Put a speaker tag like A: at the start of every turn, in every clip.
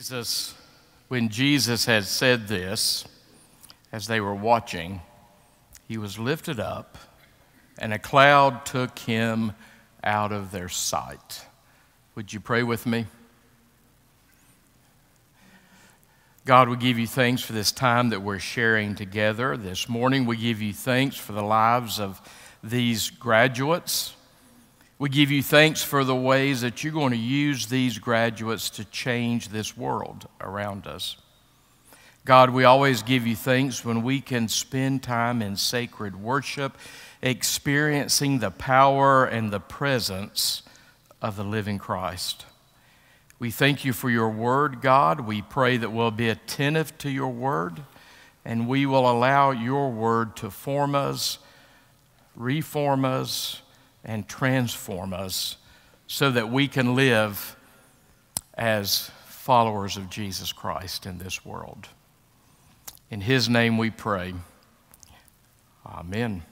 A: Jesus, when Jesus had said this, as they were watching, he was lifted up, and a cloud took him out of their sight. Would you pray with me? God, we give you thanks for this time that we're sharing together. This morning, we give you thanks for the lives of these graduates. We give you thanks for the ways that you're going to use these graduates to change this world around us. God, we always give you thanks when we can spend time in sacred worship, experiencing the power and the presence of the living Christ. We thank you for your word, God. We pray that we'll be attentive to your word and we will allow your word to form us, reform us, and transform us so that we can live as followers of Jesus Christ in this world. In His name we pray. Amen.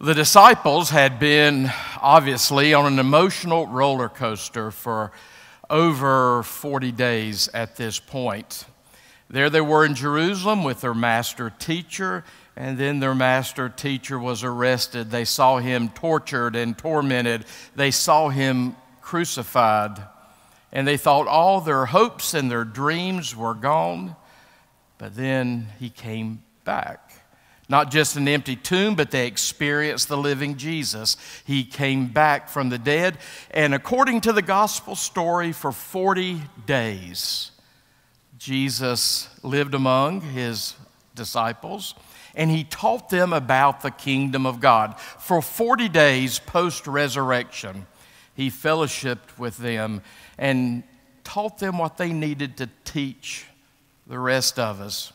A: The disciples had been obviously on an emotional roller coaster for over 40 days at this point. There they were in Jerusalem with their master teacher and then their master teacher was arrested. They saw him tortured and tormented. They saw him crucified. And they thought all their hopes and their dreams were gone. But then he came back. Not just an empty tomb, but they experienced the living Jesus. He came back from the dead. And according to the gospel story, for 40 days, Jesus lived among his disciples and he taught them about the kingdom of God. For 40 days post resurrection, he fellowshipped with them and taught them what they needed to teach the rest of us.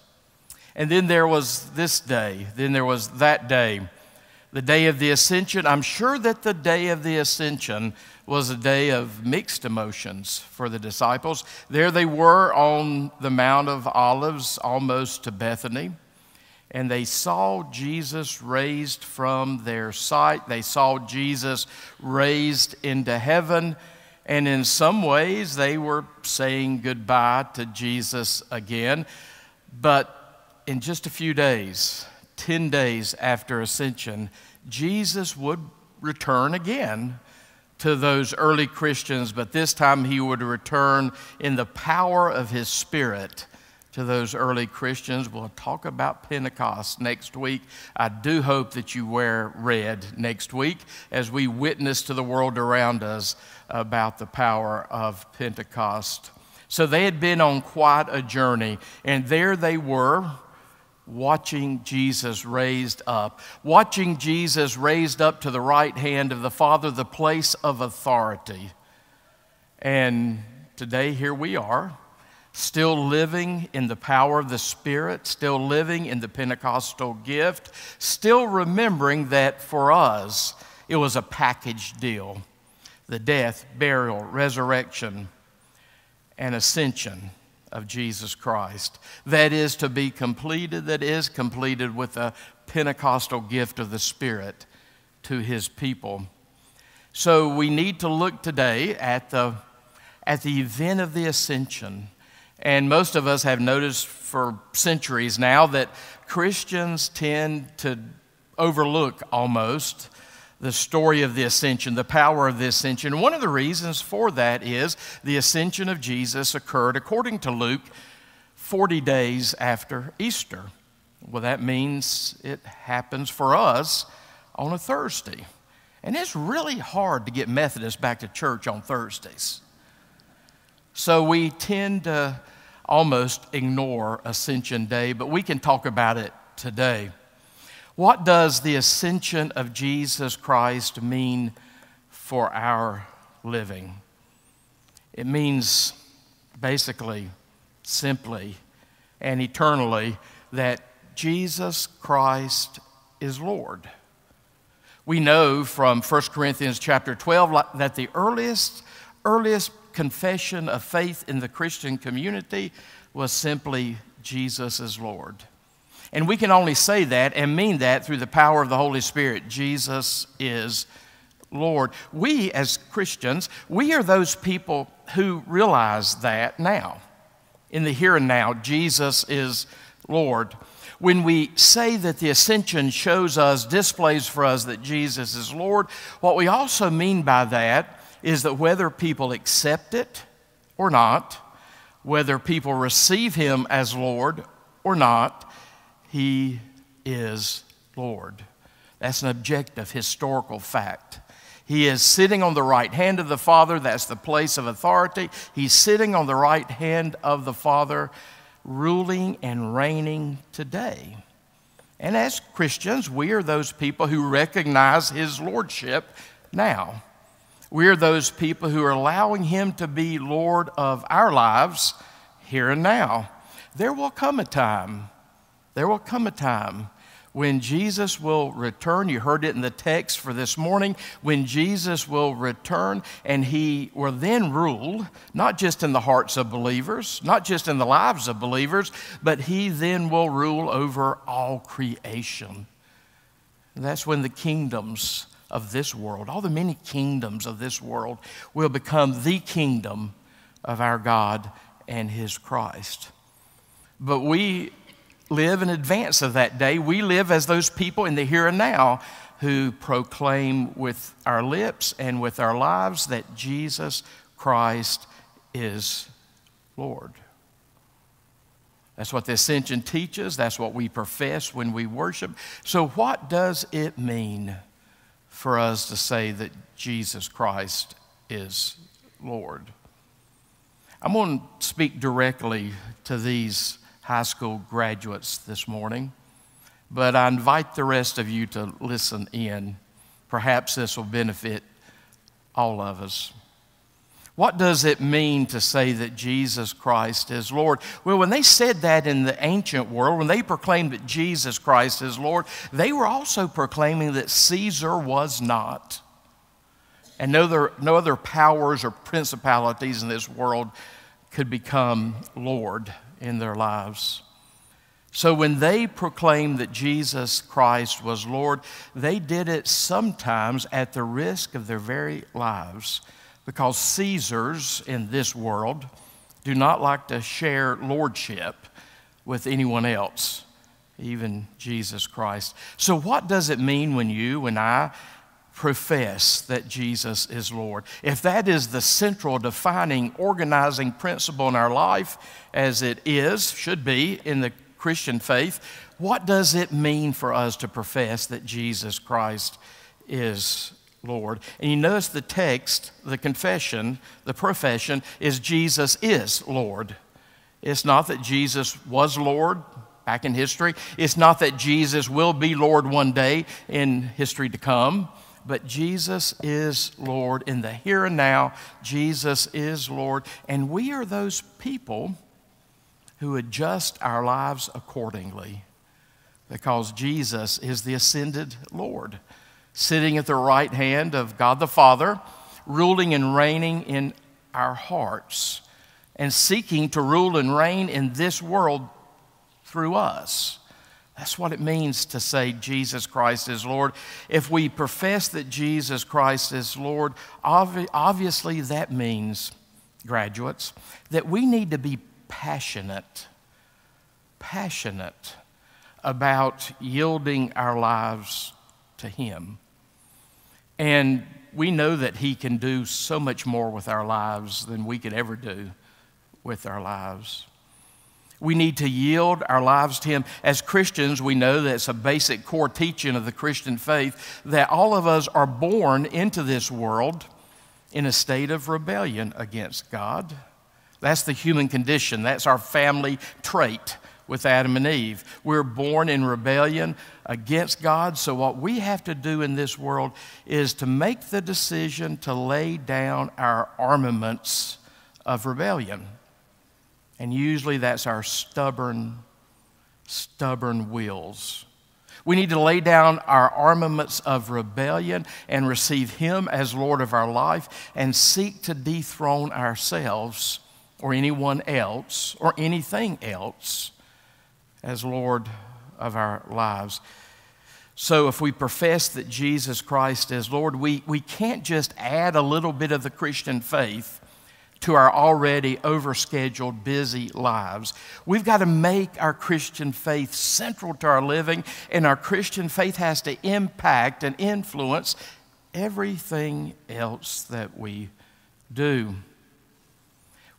A: And then there was this day, then there was that day, the day of the ascension. I'm sure that the day of the ascension was a day of mixed emotions for the disciples. There they were on the Mount of Olives, almost to Bethany and they saw Jesus raised from their sight. They saw Jesus raised into heaven. And in some ways, they were saying goodbye to Jesus again. But in just a few days, 10 days after ascension, Jesus would return again to those early Christians, but this time he would return in the power of his Spirit to those early Christians. We'll talk about Pentecost next week. I do hope that you wear red next week as we witness to the world around us about the power of Pentecost. So they had been on quite a journey, and there they were. Watching Jesus raised up, watching Jesus raised up to the right hand of the Father, the place of authority. And today, here we are, still living in the power of the Spirit, still living in the Pentecostal gift, still remembering that for us it was a package deal the death, burial, resurrection, and ascension of Jesus Christ. That is to be completed, that is completed with a Pentecostal gift of the Spirit to His people. So we need to look today at the, at the event of the ascension and most of us have noticed for centuries now that Christians tend to overlook almost the story of the ascension, the power of the ascension. One of the reasons for that is the ascension of Jesus occurred, according to Luke, 40 days after Easter. Well, that means it happens for us on a Thursday. And it's really hard to get Methodists back to church on Thursdays. So we tend to almost ignore Ascension Day, but we can talk about it today. What does the ascension of Jesus Christ mean for our living? It means basically, simply, and eternally that Jesus Christ is Lord. We know from 1 Corinthians chapter 12 that the earliest, earliest confession of faith in the Christian community was simply Jesus is Lord. And we can only say that and mean that through the power of the Holy Spirit. Jesus is Lord. We, as Christians, we are those people who realize that now. In the here and now, Jesus is Lord. When we say that the ascension shows us, displays for us that Jesus is Lord, what we also mean by that is that whether people accept it or not, whether people receive him as Lord or not, he is Lord. That's an objective historical fact. He is sitting on the right hand of the Father. That's the place of authority. He's sitting on the right hand of the Father, ruling and reigning today. And as Christians, we are those people who recognize His Lordship now. We are those people who are allowing Him to be Lord of our lives here and now. There will come a time, there will come a time when Jesus will return. You heard it in the text for this morning. When Jesus will return and he will then rule, not just in the hearts of believers, not just in the lives of believers, but he then will rule over all creation. That's when the kingdoms of this world, all the many kingdoms of this world, will become the kingdom of our God and his Christ. But we live in advance of that day. We live as those people in the here and now who proclaim with our lips and with our lives that Jesus Christ is Lord. That's what the ascension teaches. That's what we profess when we worship. So, what does it mean for us to say that Jesus Christ is Lord? I'm going to speak directly to these high school graduates this morning, but I invite the rest of you to listen in. Perhaps this will benefit all of us. What does it mean to say that Jesus Christ is Lord? Well, when they said that in the ancient world, when they proclaimed that Jesus Christ is Lord, they were also proclaiming that Caesar was not. And no other, no other powers or principalities in this world could become Lord in their lives. So when they proclaimed that Jesus Christ was Lord, they did it sometimes at the risk of their very lives because Caesars in this world do not like to share lordship with anyone else, even Jesus Christ. So, what does it mean when you and I profess that Jesus is Lord. If that is the central defining organizing principle in our life, as it is, should be in the Christian faith, what does it mean for us to profess that Jesus Christ is Lord? And you notice the text, the confession, the profession is Jesus is Lord. It's not that Jesus was Lord back in history. It's not that Jesus will be Lord one day in history to come but Jesus is Lord. In the here and now, Jesus is Lord. And we are those people who adjust our lives accordingly because Jesus is the ascended Lord, sitting at the right hand of God the Father, ruling and reigning in our hearts, and seeking to rule and reign in this world through us. That's what it means to say Jesus Christ is Lord. If we profess that Jesus Christ is Lord, obviously that means, graduates, that we need to be passionate, passionate about yielding our lives to Him. And we know that He can do so much more with our lives than we could ever do with our lives. We need to yield our lives to Him. As Christians, we know that's a basic core teaching of the Christian faith that all of us are born into this world in a state of rebellion against God. That's the human condition, that's our family trait with Adam and Eve. We're born in rebellion against God, so what we have to do in this world is to make the decision to lay down our armaments of rebellion. And usually that's our stubborn, stubborn wills. We need to lay down our armaments of rebellion and receive Him as Lord of our life and seek to dethrone ourselves or anyone else or anything else as Lord of our lives. So, if we profess that Jesus Christ is Lord, we, we can't just add a little bit of the Christian faith to our already overscheduled, busy lives. We've got to make our Christian faith central to our living, and our Christian faith has to impact and influence everything else that we do.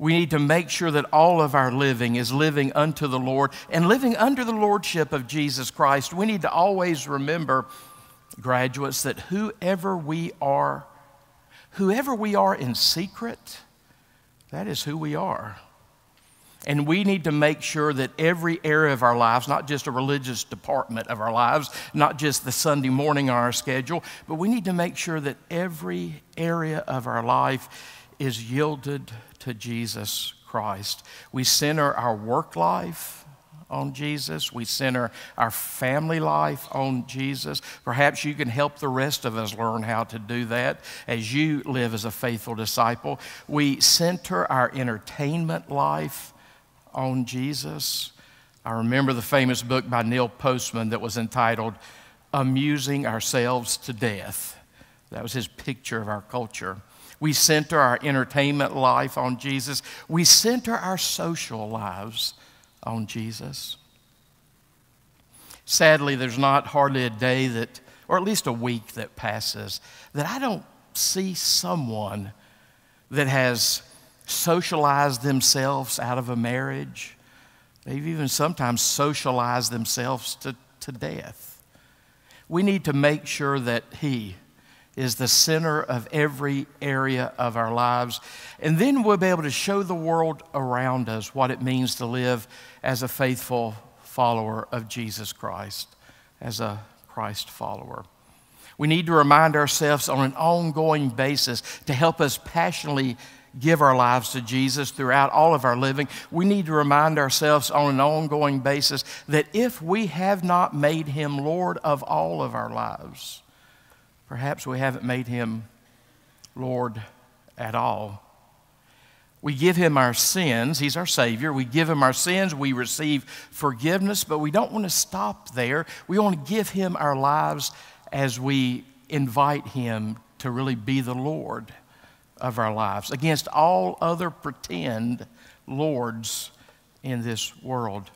A: We need to make sure that all of our living is living unto the Lord and living under the Lordship of Jesus Christ. We need to always remember, graduates, that whoever we are, whoever we are in secret, that is who we are. And we need to make sure that every area of our lives, not just a religious department of our lives, not just the Sunday morning on our schedule, but we need to make sure that every area of our life is yielded to Jesus Christ. We center our work life on Jesus. We center our family life on Jesus. Perhaps you can help the rest of us learn how to do that as you live as a faithful disciple. We center our entertainment life on Jesus. I remember the famous book by Neil Postman that was entitled Amusing Ourselves to Death. That was his picture of our culture. We center our entertainment life on Jesus. We center our social lives on Jesus. Sadly, there's not hardly a day that, or at least a week that passes, that I don't see someone that has socialized themselves out of a marriage. They've even sometimes socialized themselves to, to death. We need to make sure that He is the center of every area of our lives. And then we'll be able to show the world around us what it means to live as a faithful follower of Jesus Christ, as a Christ follower. We need to remind ourselves on an ongoing basis to help us passionately give our lives to Jesus throughout all of our living. We need to remind ourselves on an ongoing basis that if we have not made Him Lord of all of our lives, perhaps we haven't made Him Lord at all. We give him our sins. He's our Savior. We give him our sins. We receive forgiveness, but we don't want to stop there. We want to give him our lives as we invite him to really be the Lord of our lives against all other pretend lords in this world.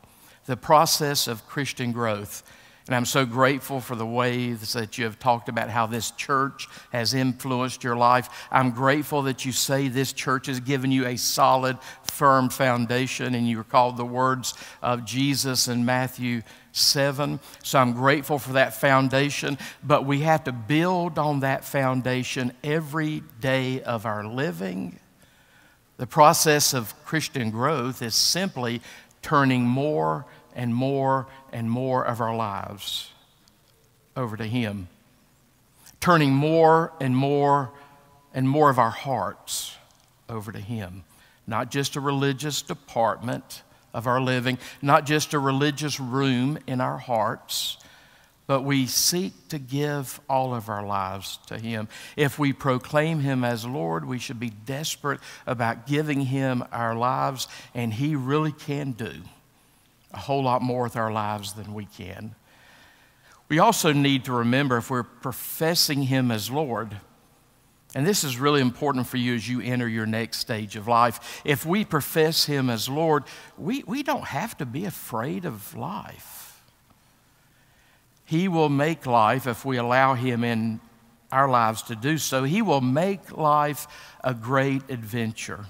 A: The process of Christian growth and I'm so grateful for the ways that you have talked about how this church has influenced your life. I'm grateful that you say this church has given you a solid, firm foundation, and you recall the words of Jesus in Matthew 7. So I'm grateful for that foundation, but we have to build on that foundation every day of our living. The process of Christian growth is simply turning more and more and more of our lives over to Him, turning more and more and more of our hearts over to Him. Not just a religious department of our living, not just a religious room in our hearts, but we seek to give all of our lives to Him. If we proclaim Him as Lord, we should be desperate about giving Him our lives, and He really can do a whole lot more with our lives than we can. We also need to remember if we're professing Him as Lord, and this is really important for you as you enter your next stage of life. If we profess Him as Lord, we, we don't have to be afraid of life. He will make life, if we allow Him in our lives to do so, He will make life a great adventure.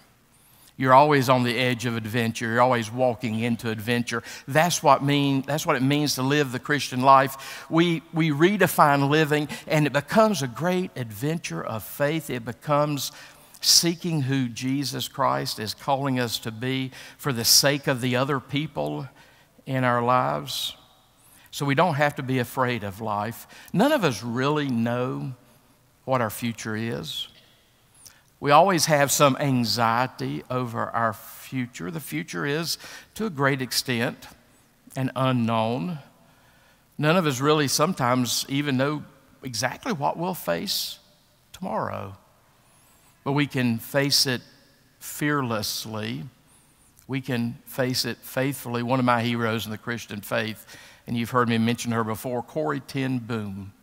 A: You're always on the edge of adventure. You're always walking into adventure. That's what, mean, that's what it means to live the Christian life. We, we redefine living, and it becomes a great adventure of faith. It becomes seeking who Jesus Christ is calling us to be for the sake of the other people in our lives. So we don't have to be afraid of life. None of us really know what our future is. We always have some anxiety over our future. The future is, to a great extent, an unknown. None of us really sometimes even know exactly what we'll face tomorrow. But we can face it fearlessly. We can face it faithfully. One of my heroes in the Christian faith, and you've heard me mention her before, Corrie ten Boom,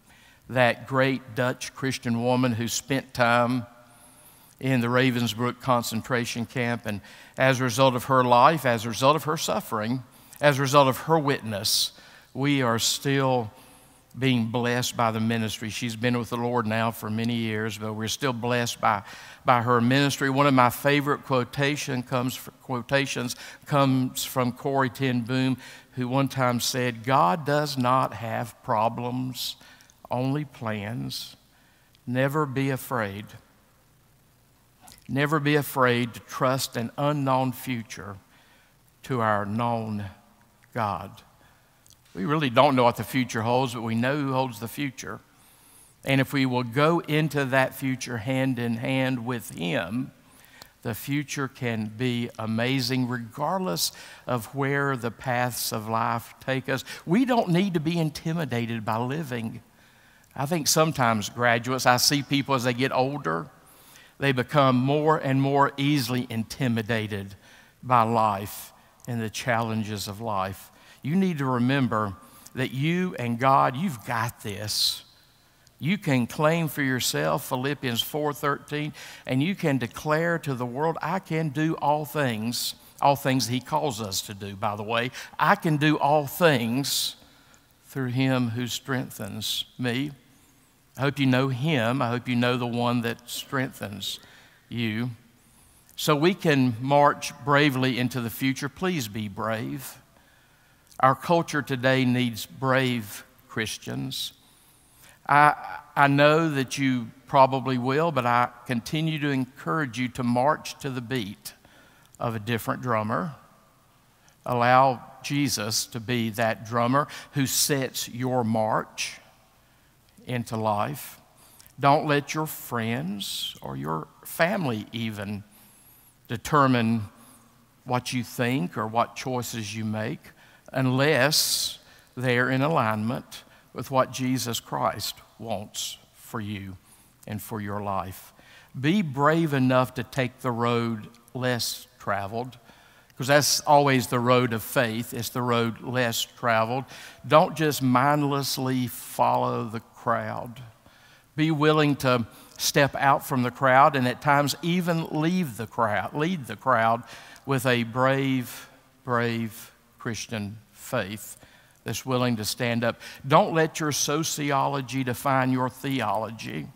A: that great Dutch Christian woman who spent time in the Ravensbrück concentration camp. And as a result of her life, as a result of her suffering, as a result of her witness, we are still being blessed by the ministry. She's been with the Lord now for many years, but we're still blessed by, by her ministry. One of my favorite quotation comes, quotations comes from Corrie ten Boom, who one time said, God does not have problems, only plans. Never be afraid. Never be afraid to trust an unknown future to our known God. We really don't know what the future holds, but we know who holds the future. And if we will go into that future hand in hand with Him, the future can be amazing regardless of where the paths of life take us. We don't need to be intimidated by living. I think sometimes graduates, I see people as they get older, they become more and more easily intimidated by life and the challenges of life you need to remember that you and God, you've got this. You can claim for yourself Philippians 4:13 and you can declare to the world I can do all things, all things he calls us to do by the way. I can do all things through him who strengthens me. I hope you know him. I hope you know the one that strengthens you. So we can march bravely into the future. Please be brave. Our culture today needs brave Christians. I, I know that you probably will, but I continue to encourage you to march to the beat of a different drummer. Allow Jesus to be that drummer who sets your march into life. Don't let your friends or your family even determine what you think or what choices you make unless they're in alignment with what Jesus Christ wants for you and for your life. Be brave enough to take the road less traveled, because that's always the road of faith, it's the road less traveled. Don't just mindlessly follow the crowd. Be willing to step out from the crowd and at times even leave the crowd, lead the crowd with a brave, brave Christian faith that's willing to stand up. Don't let your sociology define your theology.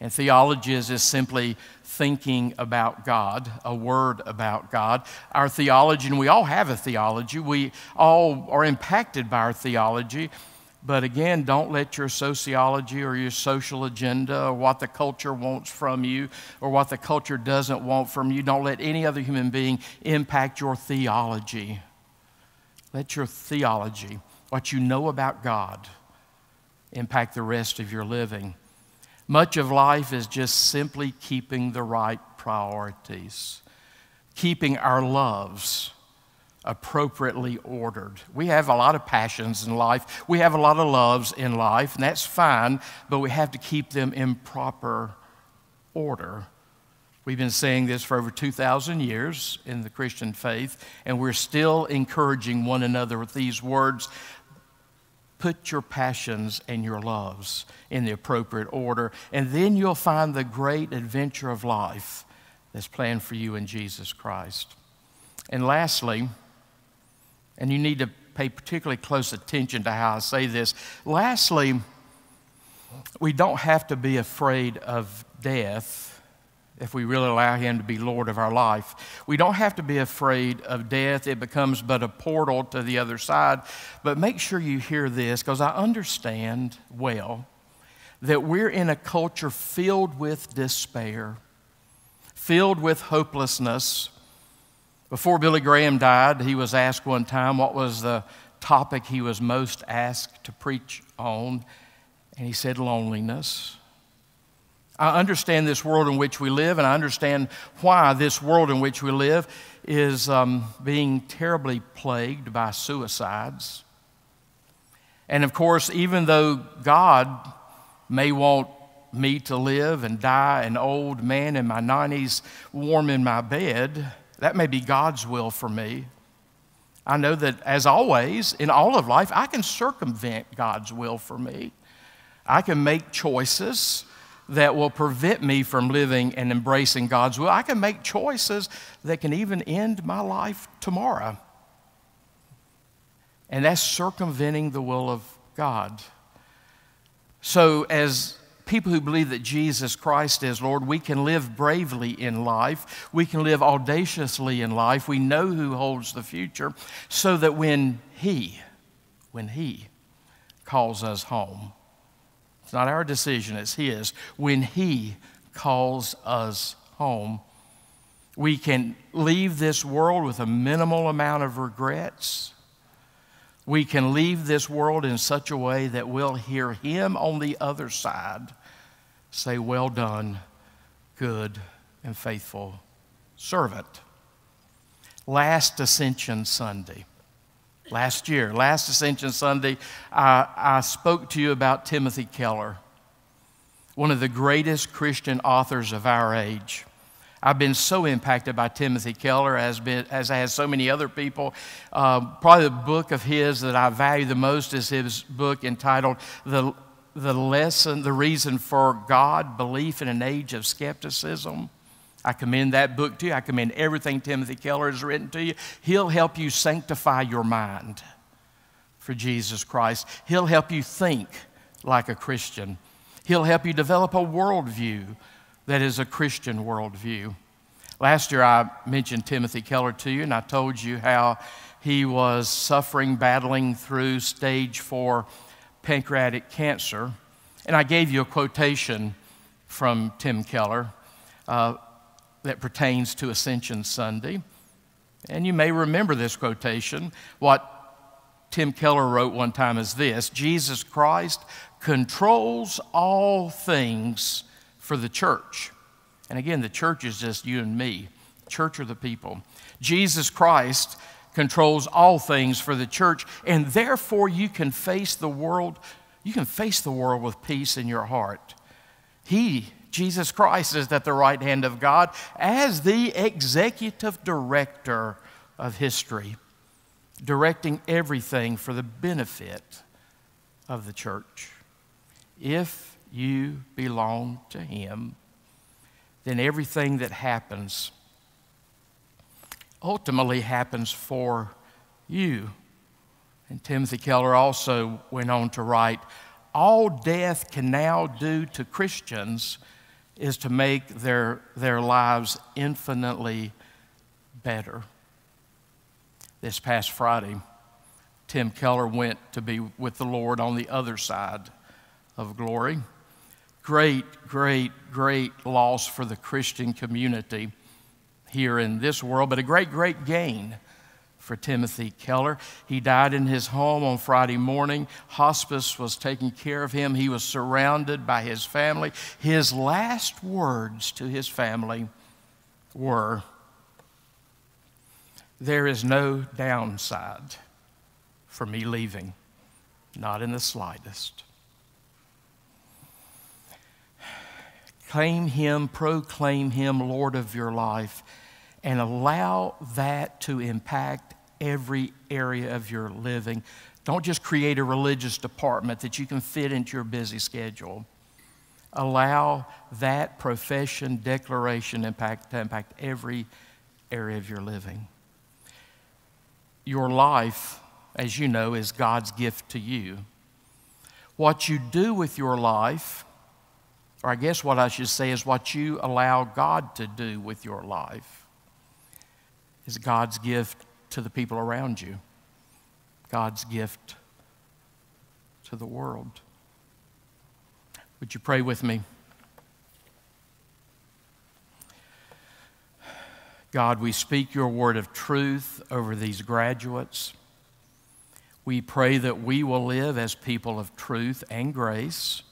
A: And theology is just simply thinking about God, a word about God. Our theology, and we all have a theology, we all are impacted by our theology. But again, don't let your sociology or your social agenda or what the culture wants from you or what the culture doesn't want from you, don't let any other human being impact your theology. Let your theology, what you know about God, impact the rest of your living. Much of life is just simply keeping the right priorities, keeping our loves appropriately ordered. We have a lot of passions in life, we have a lot of loves in life, and that's fine, but we have to keep them in proper order. We've been saying this for over 2,000 years in the Christian faith, and we're still encouraging one another with these words put your passions and your loves in the appropriate order, and then you'll find the great adventure of life that's planned for you in Jesus Christ. And lastly, and you need to pay particularly close attention to how I say this, lastly, we don't have to be afraid of death if we really allow Him to be Lord of our life. We don't have to be afraid of death, it becomes but a portal to the other side. But make sure you hear this because I understand well that we're in a culture filled with despair, filled with hopelessness. Before Billy Graham died, he was asked one time what was the topic he was most asked to preach on, and he said, loneliness. I understand this world in which we live, and I understand why this world in which we live is um, being terribly plagued by suicides. And of course, even though God may want me to live and die an old man in my 90s, warm in my bed, that may be God's will for me. I know that, as always, in all of life, I can circumvent God's will for me. I can make choices that will prevent me from living and embracing God's will. I can make choices that can even end my life tomorrow. And that's circumventing the will of God. So, as people who believe that Jesus Christ is Lord, we can live bravely in life. We can live audaciously in life. We know who holds the future so that when He, when He calls us home, it's not our decision, it's His. When He calls us home, we can leave this world with a minimal amount of regrets we can leave this world in such a way that we'll hear Him on the other side say, Well done, good and faithful servant. Last Ascension Sunday, last year, last Ascension Sunday, I, I spoke to you about Timothy Keller, one of the greatest Christian authors of our age. I've been so impacted by Timothy Keller, as, been, as has so many other people. Um, probably the book of his that I value the most is his book entitled The, the Lesson, The Reason for God, Belief in an Age of Skepticism. I commend that book to you. I commend everything Timothy Keller has written to you. He'll help you sanctify your mind for Jesus Christ. He'll help you think like a Christian. He'll help you develop a worldview that is a Christian worldview. Last year, I mentioned Timothy Keller to you, and I told you how he was suffering, battling through stage four pancreatic cancer. And I gave you a quotation from Tim Keller uh, that pertains to Ascension Sunday. And you may remember this quotation. What Tim Keller wrote one time is this Jesus Christ controls all things for the church. And again, the church is just you and me. Church are the people. Jesus Christ controls all things for the church, and therefore you can face the world. You can face the world with peace in your heart. He, Jesus Christ, is at the right hand of God as the executive director of history, directing everything for the benefit of the church. If you belong to Him, then everything that happens ultimately happens for you. And Timothy Keller also went on to write All death can now do to Christians is to make their, their lives infinitely better. This past Friday, Tim Keller went to be with the Lord on the other side of glory great, great, great loss for the Christian community here in this world, but a great, great gain for Timothy Keller. He died in his home on Friday morning. Hospice was taking care of him. He was surrounded by his family. His last words to his family were There is no downside for me leaving, not in the slightest. Claim Him, proclaim Him Lord of your life, and allow that to impact every area of your living. Don't just create a religious department that you can fit into your busy schedule. Allow that profession, declaration impact, to impact every area of your living. Your life, as you know, is God's gift to you. What you do with your life or I guess what I should say is what you allow God to do with your life is God's gift to the people around you, God's gift to the world. Would you pray with me? God, we speak your word of truth over these graduates. We pray that we will live as people of truth and grace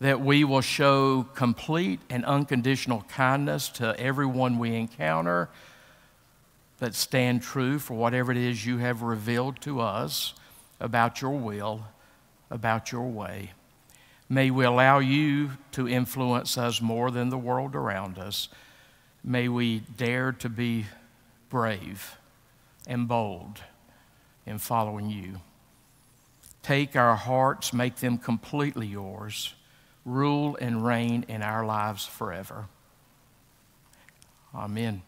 A: that we will show complete and unconditional kindness to everyone we encounter, but stand true for whatever it is you have revealed to us about your will, about your way. May we allow you to influence us more than the world around us. May we dare to be brave and bold in following you. Take our hearts, make them completely yours rule and reign in our lives forever. Amen.